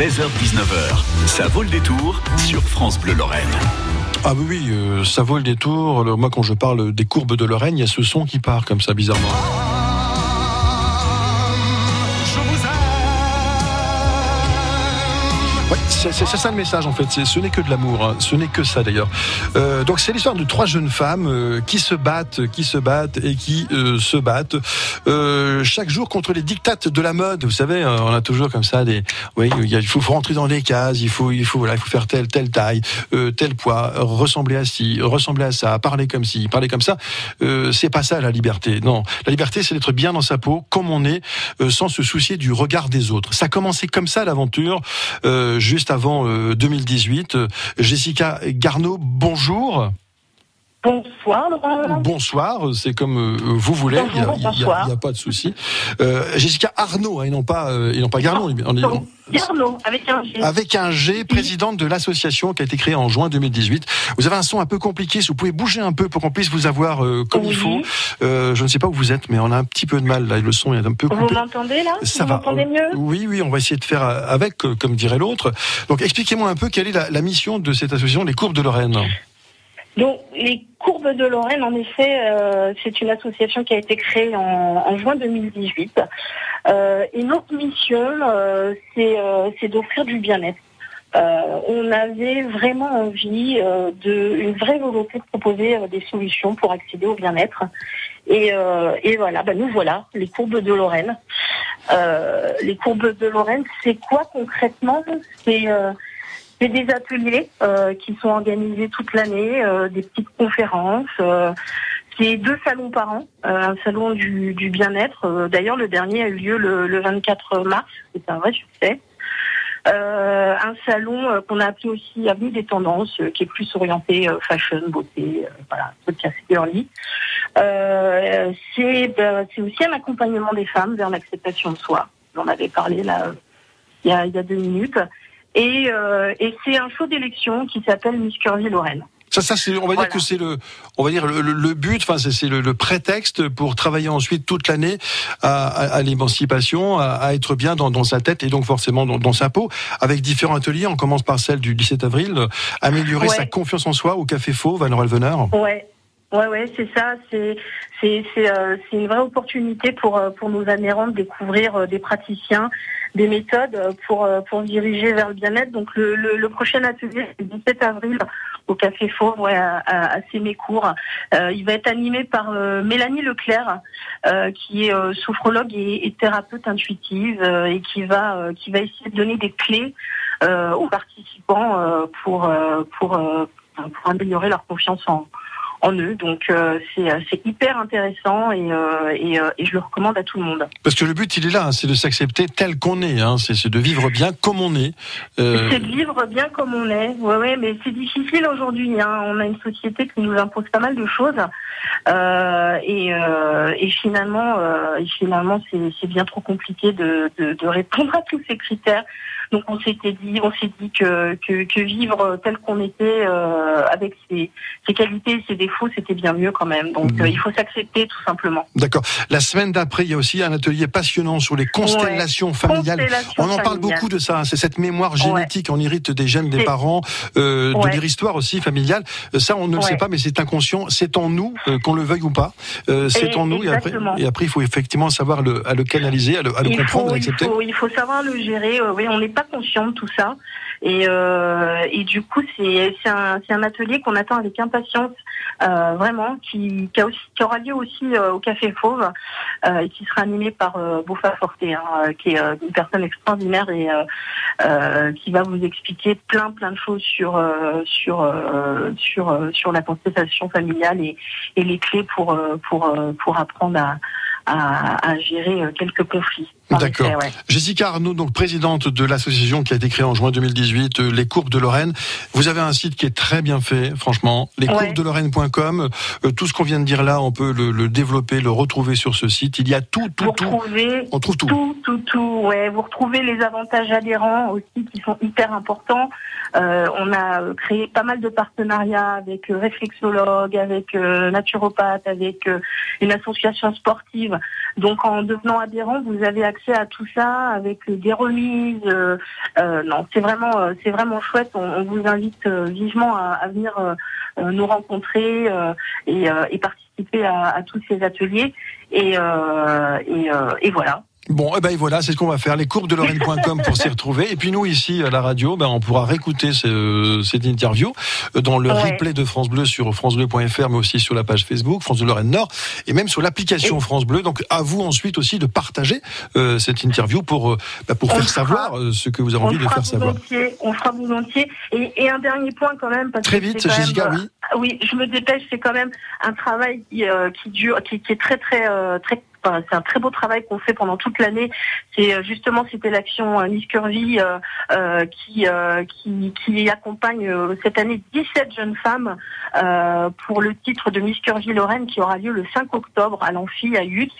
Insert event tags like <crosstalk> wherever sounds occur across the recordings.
16h-19h, ça vaut le détour sur France Bleu Lorraine. Ah oui, euh, ça vaut le détour. Moi, quand je parle des courbes de Lorraine, il y a ce son qui part comme ça, bizarrement. Ouais, c'est ça le message en fait. Ce n'est que de l'amour. hein. Ce n'est que ça d'ailleurs. Euh, donc c'est l'histoire de trois jeunes femmes euh, qui se battent, qui se battent et qui euh, se battent euh, chaque jour contre les dictates de la mode. Vous savez, euh, on a toujours comme ça des. Oui, il, faut, faut rentrer dans les cases. Il faut, il faut, voilà, il faut faire telle, telle taille, euh, tel poids, ressembler à ci, ressembler à ça, parler comme ci, parler comme ça. Euh, c'est pas ça la liberté. Non, la liberté, c'est d'être bien dans sa peau, comme on est, euh, sans se soucier du regard des autres. Ça a commencé comme ça l'aventure, euh, juste avant euh, 2018. Euh, Jessica Garneau, bonjour. Bonsoir Laurent. Bonsoir, c'est comme euh, vous voulez, il n'y a, pas de souci. Euh, Jessica Arnaud, hein, et non pas, euh, et non pas Garneau. on est- Donc, Arnaud, avec un G. avec un G, présidente de l'association qui a été créée en juin 2018. Vous avez un son un peu compliqué, si vous pouvez bouger un peu pour qu'on puisse vous avoir euh, comme il faut. Euh, je ne sais pas où vous êtes, mais on a un petit peu de mal, là, le son est un peu Vous coupé. m'entendez là? Ça Vous va. mieux? Oui, oui, on va essayer de faire euh, avec, comme dirait l'autre. Donc, expliquez-moi un peu quelle est la, la mission de cette association, les Courbes de Lorraine. Donc, les Courbes de Lorraine, en effet, euh, c'est une association qui a été créée en, en juin 2018. Euh, et notre mission, euh, c'est euh, d'offrir du bien-être. Euh, on avait vraiment envie euh, de une vraie volonté de proposer des solutions pour accéder au bien-être. Et, et voilà, bah, nous voilà, les courbes de Lorraine. Les courbes de Lorraine, c'est quoi concrètement? C'est c'est des ateliers euh, qui sont organisés toute l'année, euh, des petites conférences. euh, c'est deux salons par an, euh, un salon du, du bien-être. euh, D'ailleurs, le dernier a eu lieu le, le 24 mars. C'est un vrai succès. Euh, un salon qu'on a appelé aussi Avenue des Tendances, qui est plus orienté fashion, beauté, voilà, girly. Euh, c'est aussi un accompagnement des femmes vers l'acceptation de soi. On avait parlé là il y a, il y a deux minutes. Et, euh, et c'est un show d'élection qui s'appelle Miss Curvy Lorraine. Ça, ça, c'est, on va Voilà. dire que c'est le, on va dire le, le- le but, enfin, c'est, c'est le, le prétexte pour travailler ensuite toute l'année à, à- à l'émancipation, à, à être bien dans, dans sa tête et donc forcément dans, dans sa peau, avec différents ateliers. On commence par celle du 17 avril, euh, améliorer Ouais. sa confiance en soi au Café Faux, Valorel Veneur. Ouais. Ouais, ouais, c'est ça. C'est, c'est, c'est, euh, c'est une vraie opportunité pour euh, pour nos adhérents de découvrir euh, des praticiens, des méthodes euh, pour euh, pour diriger vers le bien-être. Donc le, le, le prochain atelier, c'est le 17 avril au Café Fauve, ouais, à, à, à Sémécourt. Euh, il va être animé par euh, Mélanie Leclerc, euh, qui est euh, sophrologue et, et thérapeute intuitive et qui va qui va essayer de donner des clés aux participants pour pour pour améliorer leur confiance en en eux. Donc euh, c'est euh, c'est hyper intéressant et, euh, et, euh, et je le recommande à tout le monde. Parce que le but, il est là, hein, c'est de s'accepter tel qu'on est, hein, c'est, de vivre bien comme on est. Euh, C'est de vivre bien comme on est. Ouais, ouais, mais c'est difficile aujourd'hui. Hein. On a une société qui nous impose pas mal de choses. Euh, et, euh, et finalement, euh, finalement, c'est c'est bien trop compliqué de, de, de répondre à tous ces critères. Donc on s'était dit, on s'est dit que, que, que vivre tel qu'on était, euh, avec ses, ses qualités et ses défauts, c'était bien mieux quand même. Donc Mhm. euh, il faut s'accepter tout simplement. D'accord. La semaine d'après, il y a aussi un atelier passionnant sur les constellations familiales. Constellation On en parle beaucoup de ça, hein, c'est cette mémoire génétique, on hérite des gènes des parents, euh, de Ouais. leur histoire aussi familiale. Euh, Ça, on ne le Ouais. sait pas, mais c'est inconscient, c'est en nous, euh, qu'on le veuille ou pas. Euh, c'est en nous, et après, et après, il faut effectivement savoir le, à le canaliser, à le, à le comprendre, faut, à il faut, il faut savoir le gérer. oui, on n'est pas conscient de tout ça. Et, euh, et du coup, c'est un, un atelier qu'on attend avec impatience, euh, vraiment, qui, qui, aura lieu aussi euh, au Café Fauve euh, et qui sera animé par Bofa Forte, hein, qui est une personne extraordinaire et qui va vous expliquer plein plein de choses sur sur sur sur la constellation familiale et, et les clés pour pour pour apprendre à à, à gérer quelques conflits. D'accord. ouais. Jessica Arnaud, donc présidente de l'association qui a été créée en juin 2018, euh, Les Courbes de Lorraine. Vous avez un site qui est très bien fait, franchement. Lescourbesdelorraine.com. Euh, tout ce qu'on vient de dire là, on peut le, le développer, le retrouver sur ce site. Il y a tout, tout, Vous tout. On trouve tout. tout, tout, tout. Ouais, vous retrouvez les avantages adhérents aussi qui sont hyper importants. Euh, on a euh, créé pas mal de partenariats avec euh, réflexologues, avec euh, naturopathes, avec une association sportive. Donc en devenant adhérent, vous avez accès à tout ça avec des remises. non, c'est vraiment, c'est vraiment chouette. On, vous invite vivement à, venir nous rencontrer et, participer à, tous ces ateliers. Et, et voilà. Bon, et eh ben voilà, c'est ce qu'on va faire. Les courbes de Lorraine.com pour s'y <laughs> retrouver. Et puis nous ici à la radio, ben on pourra réécouter cette interview euh, dans le replay de France Bleu sur francebleu.fr, mais aussi sur la page Facebook France de Lorraine Nord et même sur l'application France Bleu. Donc à vous ensuite aussi de partager euh, cette interview pour euh, ben, pour faire savoir ce que vous avez envie de faire savoir. On fera volontiers. Et, et, un dernier point quand même. Parce Très vite, Jessica, oui. Oui, je me dépêche. C'est quand même un travail qui, qui dure, qui, qui, est très très très c'est un très beau travail qu'on fait pendant toute l'année. C'est euh, justement c'était l'action Miss Curvy euh, euh, qui, qui, qui accompagne cette année 17 jeunes femmes pour le titre de Miss Curvy Lorraine qui aura lieu le 5 octobre à l'Amphi à Yutz.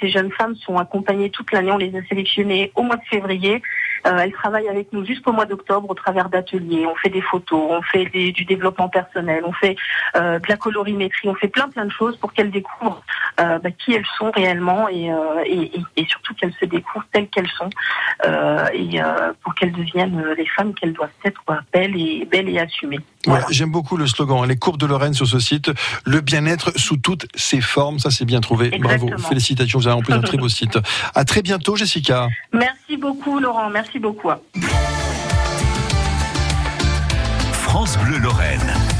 ces jeunes femmes sont accompagnées toute l'année. On les a sélectionnées au mois de février. Elles travaillent avec nous jusqu'au mois d'octobre au travers d'ateliers. On fait des photos, on fait du développement personnel, on fait de la colorimétrie, on fait plein plein de choses pour qu'elles découvrent bah, qui elles sont réellement euh, et, et, surtout qu'elles se découvrent telles qu'elles sont euh, et euh, pour qu'elles deviennent les femmes qu'elles doivent être, belles et belles et assumées. J'aime beaucoup le slogan, les courbes de Lorraine sur ce site, le bien-être sous toutes ses formes, ça c'est bien trouvé. Bravo, félicitations, vous avez rempli un très beau site. À très bientôt, Jessica. Merci beaucoup, Laurent, merci beaucoup. France Bleu Lorraine.